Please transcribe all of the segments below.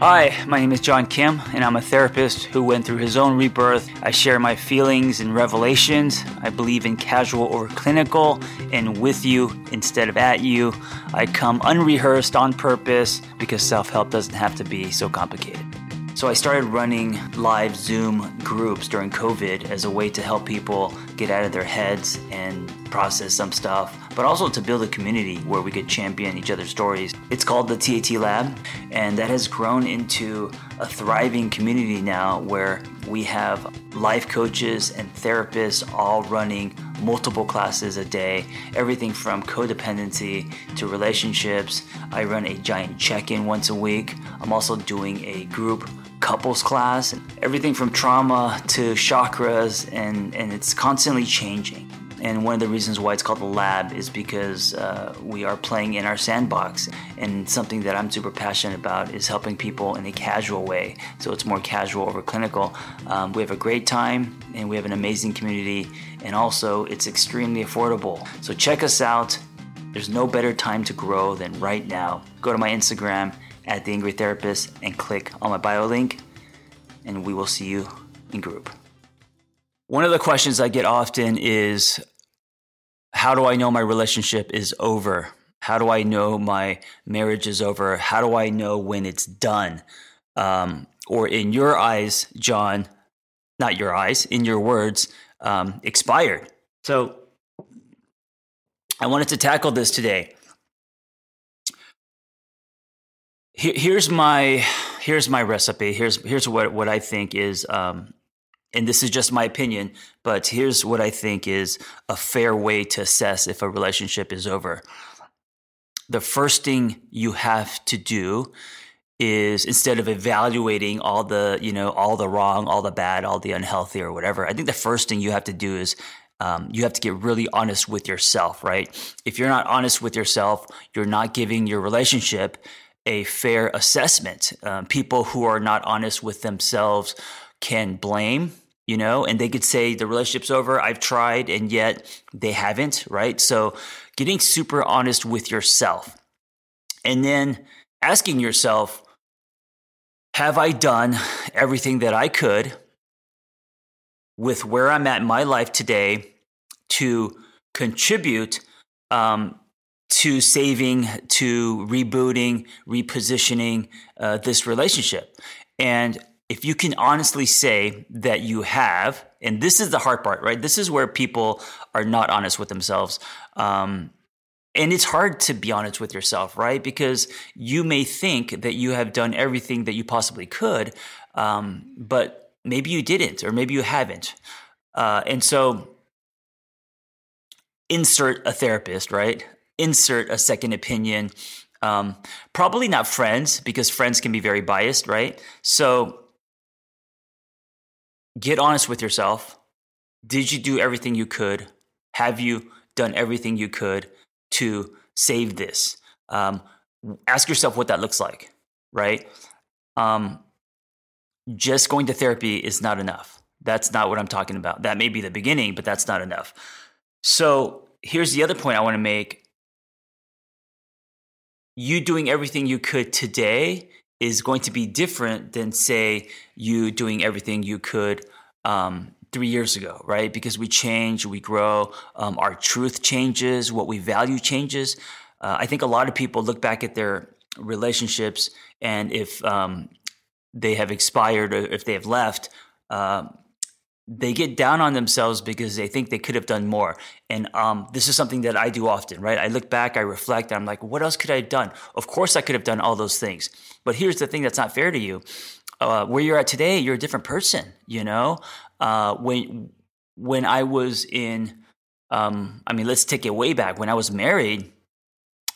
Hi, my name is John Kim, and I'm a therapist who went through his own rebirth. I share my feelings and revelations. I believe in casual over clinical and with you instead of at you. I come unrehearsed on purpose because self help doesn't have to be so complicated. So I started running live Zoom groups during COVID as a way to help people get out of their heads and process some stuff, but also to build a community where we could champion each other's stories. It's called the TAT Lab, and that has grown into a thriving community now where we have life coaches and therapists all running multiple classes a day, everything from codependency to relationships. I run a giant check in once a week. I'm also doing a group couples class, everything from trauma to chakras, and, and it's constantly changing. And one of the reasons why it's called the lab is because uh, we are playing in our sandbox. And something that I'm super passionate about is helping people in a casual way. So it's more casual over clinical. Um, we have a great time and we have an amazing community. And also, it's extremely affordable. So check us out. There's no better time to grow than right now. Go to my Instagram at The Angry Therapist and click on my bio link, and we will see you in group. One of the questions I get often is How do I know my relationship is over? How do I know my marriage is over? How do I know when it's done? Um, or in your eyes, John, not your eyes, in your words, um, expired. So I wanted to tackle this today. here's my here's my recipe. Here's here's what what I think is, um, and this is just my opinion, but here's what I think is a fair way to assess if a relationship is over. The first thing you have to do is instead of evaluating all the you know all the wrong, all the bad, all the unhealthy or whatever. I think the first thing you have to do is um, you have to get really honest with yourself, right? If you're not honest with yourself, you're not giving your relationship a fair assessment. Um, people who are not honest with themselves can blame, you know, and they could say the relationship's over. I've tried, and yet they haven't, right? So getting super honest with yourself and then asking yourself, have I done everything that I could with where I'm at in my life today to contribute um, to saving, to rebooting, repositioning uh, this relationship. And if you can honestly say that you have, and this is the hard part, right? This is where people are not honest with themselves. Um, and it's hard to be honest with yourself, right? Because you may think that you have done everything that you possibly could, um, but maybe you didn't, or maybe you haven't. Uh, and so, insert a therapist, right? insert a second opinion. Um, probably not friends because friends can be very biased, right? So get honest with yourself. Did you do everything you could? Have you done everything you could to save this? Um, ask yourself what that looks like, right? Um, just going to therapy is not enough. That's not what I'm talking about. That may be the beginning, but that's not enough. So here's the other point I want to make you doing everything you could today is going to be different than say you doing everything you could um, three years ago, right? Because we change, we grow, um, our truth changes, what we value changes. Uh, I think a lot of people look back at their relationships and if um, they have expired or if they have left, uh, they get down on themselves because they think they could have done more. And um, this is something that I do often, right? I look back, I reflect, I'm like, what else could I have done? Of course, I could have done all those things. But here's the thing that's not fair to you. Uh, where you're at today, you're a different person, you know? Uh, when, when I was in, um, I mean, let's take it way back. When I was married,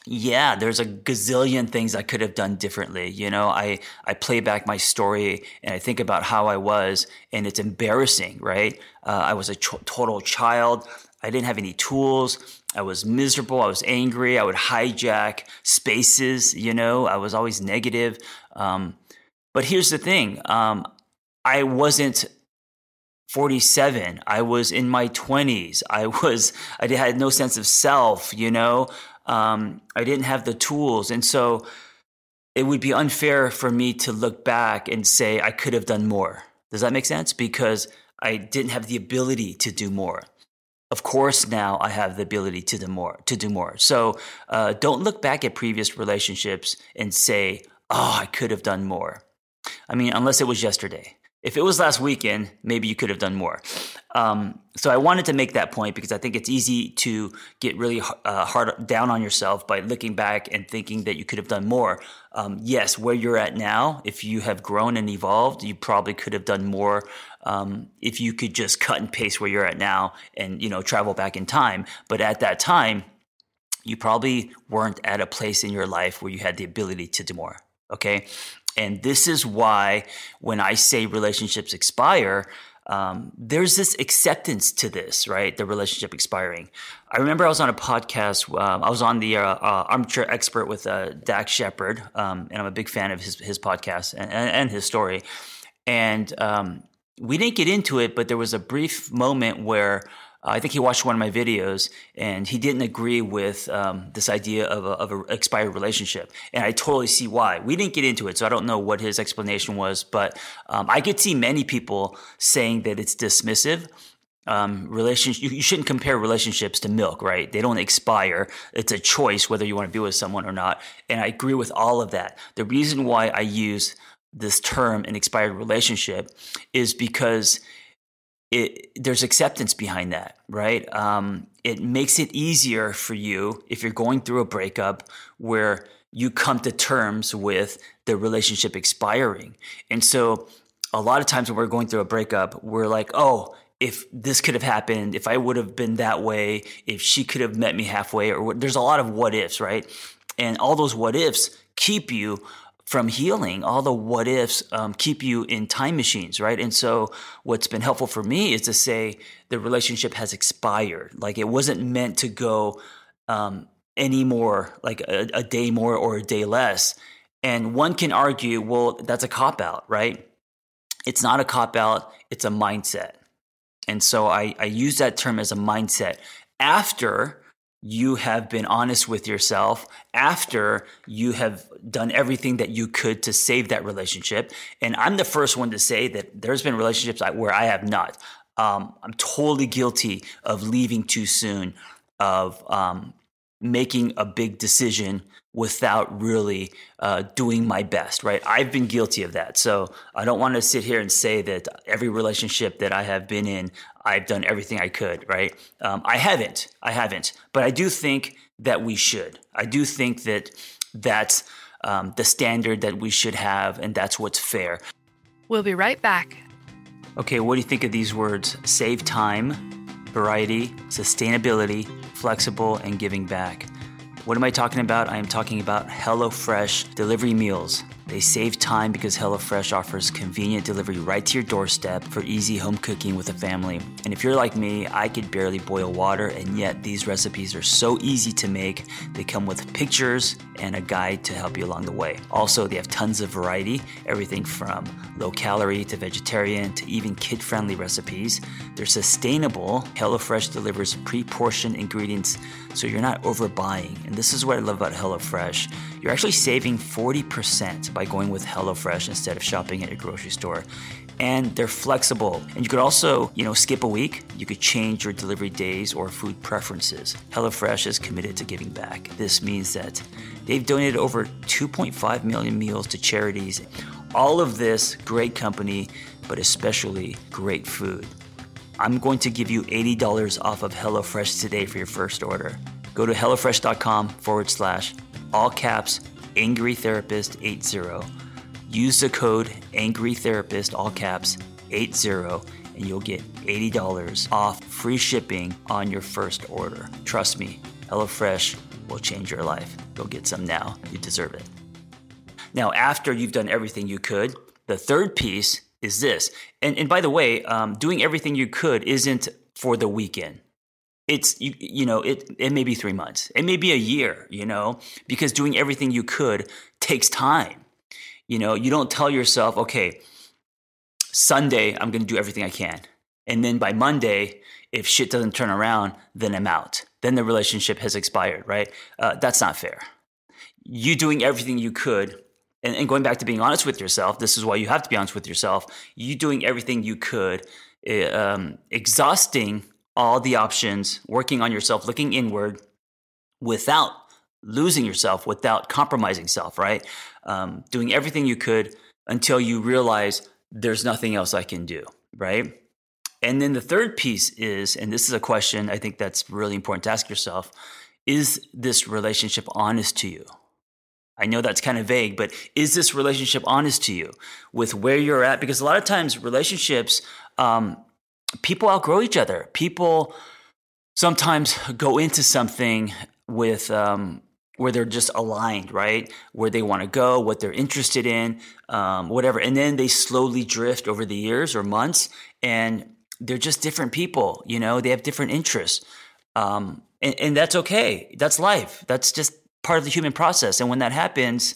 yeah, there's a gazillion things I could have done differently. You know, I, I play back my story and I think about how I was, and it's embarrassing, right? Uh, I was a total child. I didn't have any tools. I was miserable. I was angry. I would hijack spaces, you know, I was always negative. Um, but here's the thing um, I wasn't 47. I was in my 20s. I was, I had no sense of self, you know. Um, I didn't have the tools. And so it would be unfair for me to look back and say I could have done more. Does that make sense? Because I didn't have the ability to do more. Of course, now I have the ability to do more. To do more. So uh, don't look back at previous relationships and say, "Oh, I could have done more." I mean, unless it was yesterday. If it was last weekend, maybe you could have done more. Um, so I wanted to make that point because I think it's easy to get really uh, hard down on yourself by looking back and thinking that you could have done more. Um, yes, where you're at now, if you have grown and evolved, you probably could have done more um, if you could just cut and paste where you're at now and you know travel back in time. But at that time, you probably weren't at a place in your life where you had the ability to do more. Okay, and this is why when I say relationships expire, um, there's this acceptance to this, right? The relationship expiring. I remember I was on a podcast. Um, I was on the uh, uh, Armchair Expert with uh, Dax Shepard, um, and I'm a big fan of his his podcast and, and his story. And um, we didn't get into it, but there was a brief moment where I think he watched one of my videos and he didn't agree with um, this idea of, a, of an expired relationship. And I totally see why. We didn't get into it, so I don't know what his explanation was, but um, I could see many people saying that it's dismissive. Um, relationship, you, you shouldn't compare relationships to milk, right? They don't expire. It's a choice whether you want to be with someone or not. And I agree with all of that. The reason why I use this term an expired relationship is because it, there's acceptance behind that, right? Um, it makes it easier for you if you're going through a breakup where you come to terms with the relationship expiring. And so a lot of times when we're going through a breakup, we're like, oh, if this could have happened, if I would have been that way, if she could have met me halfway, or there's a lot of what ifs, right? And all those what ifs keep you from healing. All the what ifs um, keep you in time machines, right? And so, what's been helpful for me is to say the relationship has expired. Like it wasn't meant to go um, any more, like a, a day more or a day less. And one can argue, well, that's a cop out, right? It's not a cop out, it's a mindset. And so I, I use that term as a mindset after you have been honest with yourself after you have done everything that you could to save that relationship. And I'm the first one to say that there's been relationships where I have not. Um, I'm totally guilty of leaving too soon, of um, making a big decision without really uh, doing my best, right? I've been guilty of that. So I don't want to sit here and say that every relationship that I have been in, I've done everything I could, right? Um, I haven't. I haven't. But I do think that we should. I do think that that's um, the standard that we should have, and that's what's fair. We'll be right back. Okay, what do you think of these words? Save time, variety, sustainability, flexible, and giving back. What am I talking about? I am talking about HelloFresh delivery meals. They save time because HelloFresh offers convenient delivery right to your doorstep for easy home cooking with a family. And if you're like me, I could barely boil water, and yet these recipes are so easy to make. They come with pictures and a guide to help you along the way. Also, they have tons of variety everything from low calorie to vegetarian to even kid friendly recipes. They're sustainable. HelloFresh delivers pre portioned ingredients so you're not overbuying. And this is what I love about HelloFresh. You're actually saving 40% by going with HelloFresh instead of shopping at your grocery store. And they're flexible. And you could also, you know, skip a week. You could change your delivery days or food preferences. HelloFresh is committed to giving back. This means that they've donated over 2.5 million meals to charities. All of this great company, but especially great food. I'm going to give you $80 off of HelloFresh today for your first order. Go to HelloFresh.com forward slash all caps Angry Therapist 80. Use the code Angry Therapist all caps 80 and you'll get $80 off free shipping on your first order. Trust me, HelloFresh will change your life. Go get some now. You deserve it. Now, after you've done everything you could, the third piece is this. And, and by the way, um, doing everything you could isn't for the weekend. It's you, you know it it may be three months, it may be a year, you know, because doing everything you could takes time. You know, you don't tell yourself, okay, Sunday I'm going to do everything I can, and then by Monday, if shit doesn't turn around, then I'm out. Then the relationship has expired, right? Uh, that's not fair. You doing everything you could and, and going back to being honest with yourself, this is why you have to be honest with yourself. You doing everything you could, eh, um, exhausting all the options, working on yourself, looking inward without losing yourself, without compromising self, right? Um, doing everything you could until you realize there's nothing else I can do, right? And then the third piece is, and this is a question I think that's really important to ask yourself is this relationship honest to you? I know that's kind of vague, but is this relationship honest to you with where you're at? Because a lot of times relationships, um, people outgrow each other. People sometimes go into something with um, where they're just aligned, right? Where they want to go, what they're interested in, um, whatever, and then they slowly drift over the years or months, and they're just different people. You know, they have different interests, um, and, and that's okay. That's life. That's just part of the human process. And when that happens,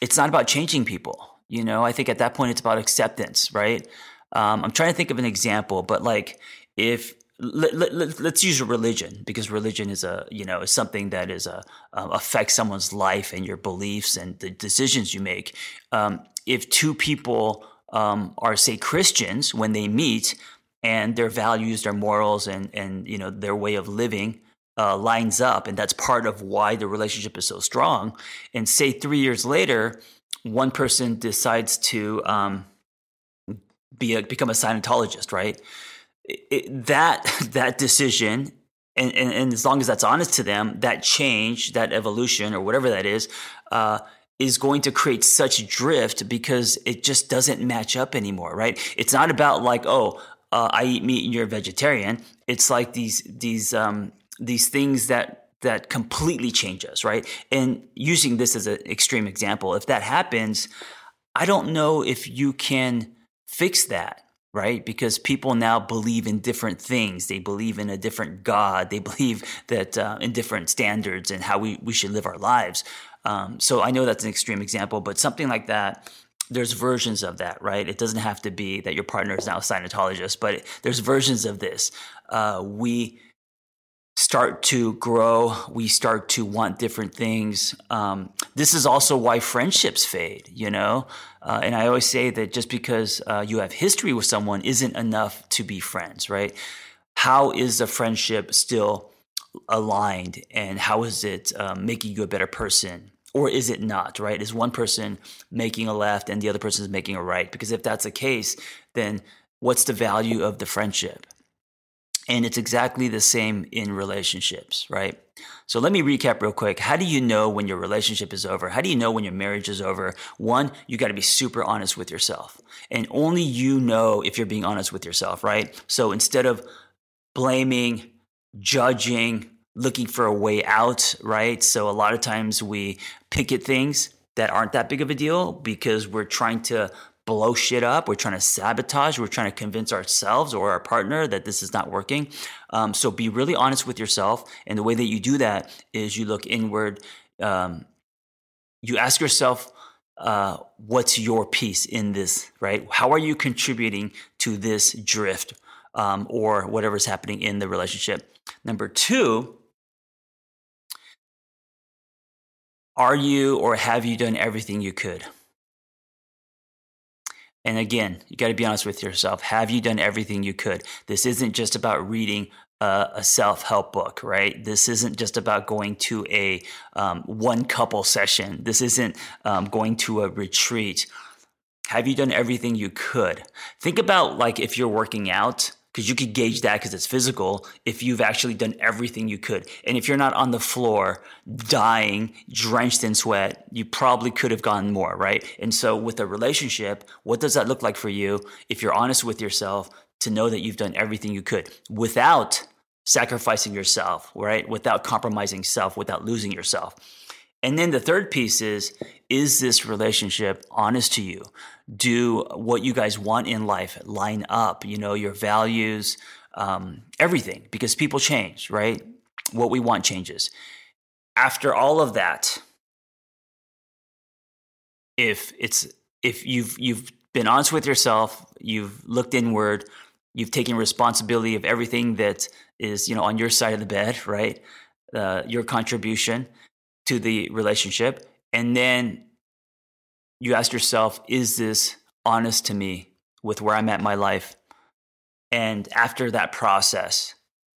it's not about changing people. You know, I think at that point it's about acceptance, right? Um, I'm trying to think of an example, but like if let, us let, use a religion because religion is a you know is something that is a uh, affects someone's life and your beliefs and the decisions you make. Um, if two people um, are say Christians when they meet and their values, their morals, and and you know their way of living uh, lines up, and that's part of why the relationship is so strong. And say three years later, one person decides to um, be a, become a Scientologist, right? It, that that decision, and, and, and, as long as that's honest to them, that change, that evolution, or whatever that is, uh, is going to create such drift because it just doesn't match up anymore, right? It's not about like, oh, uh, I eat meat and you're a vegetarian. It's like these these um, these things that that completely change us, right? And using this as an extreme example, if that happens, I don't know if you can fix that, right? Because people now believe in different things. They believe in a different God. They believe that uh, in different standards and how we, we should live our lives. Um, so I know that's an extreme example, but something like that, there's versions of that, right? It doesn't have to be that your partner is now a Scientologist, but there's versions of this. Uh, we start to grow, we start to want different things. Um, this is also why friendships fade, you know? Uh, and I always say that just because uh, you have history with someone isn't enough to be friends, right? How is the friendship still aligned and how is it um, making you a better person? Or is it not, right? Is one person making a left and the other person is making a right? Because if that's the case, then what's the value of the friendship? And it's exactly the same in relationships, right? So let me recap real quick. How do you know when your relationship is over? How do you know when your marriage is over? One, you got to be super honest with yourself. And only you know if you're being honest with yourself, right? So instead of blaming, judging, looking for a way out, right? So a lot of times we pick at things that aren't that big of a deal because we're trying to blow shit up. We're trying to sabotage. We're trying to convince ourselves or our partner that this is not working. Um, so be really honest with yourself. And the way that you do that is you look inward. Um, you ask yourself, uh, what's your piece in this, right? How are you contributing to this drift um, or whatever's happening in the relationship? Number two, are you or have you done everything you could? And again, you got to be honest with yourself. Have you done everything you could? This isn't just about reading a, a self help book, right? This isn't just about going to a um, one couple session. This isn't um, going to a retreat. Have you done everything you could? Think about like if you're working out because you could gauge that because it's physical if you've actually done everything you could. And if you're not on the floor dying, drenched in sweat, you probably could have gotten more, right? And so with a relationship, what does that look like for you if you're honest with yourself to know that you've done everything you could without sacrificing yourself, right? Without compromising self, without losing yourself. And then the third piece is is this relationship honest to you? Do what you guys want in life line up? You know, your values, um, everything, because people change, right? What we want changes. After all of that, if it's if you've you've been honest with yourself, you've looked inward, you've taken responsibility of everything that is you know on your side of the bed, right? Uh, your contribution to the relationship, and then you ask yourself, is this honest to me with where I'm at in my life? And after that process,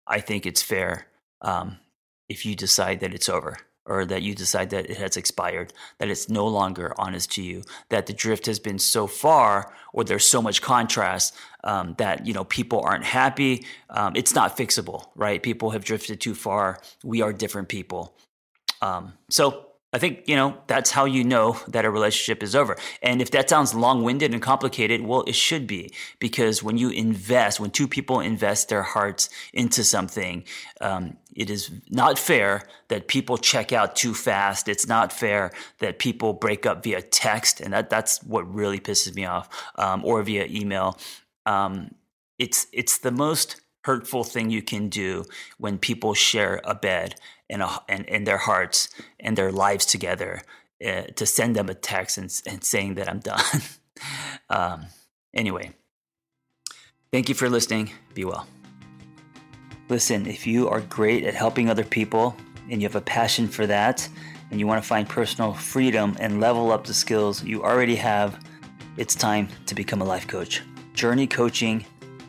I think it's fair um, if you decide that it's over or that you decide that it has expired, that it's no longer honest to you, that the drift has been so far, or there's so much contrast um, that you know people aren't happy. Um, it's not fixable, right? People have drifted too far. We are different people. Um, so I think, you know, that's how you know that a relationship is over. And if that sounds long winded and complicated, well, it should be because when you invest, when two people invest their hearts into something, um, it is not fair that people check out too fast. It's not fair that people break up via text. And that, that's what really pisses me off, um, or via email. Um, it's, it's the most hurtful thing you can do when people share a bed and, a, and, and their hearts and their lives together uh, to send them a text and, and saying that I'm done. um, anyway, thank you for listening. Be well. Listen, if you are great at helping other people and you have a passion for that, and you want to find personal freedom and level up the skills you already have, it's time to become a life coach. Journey Coaching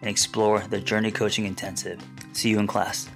and explore the Journey Coaching Intensive. See you in class.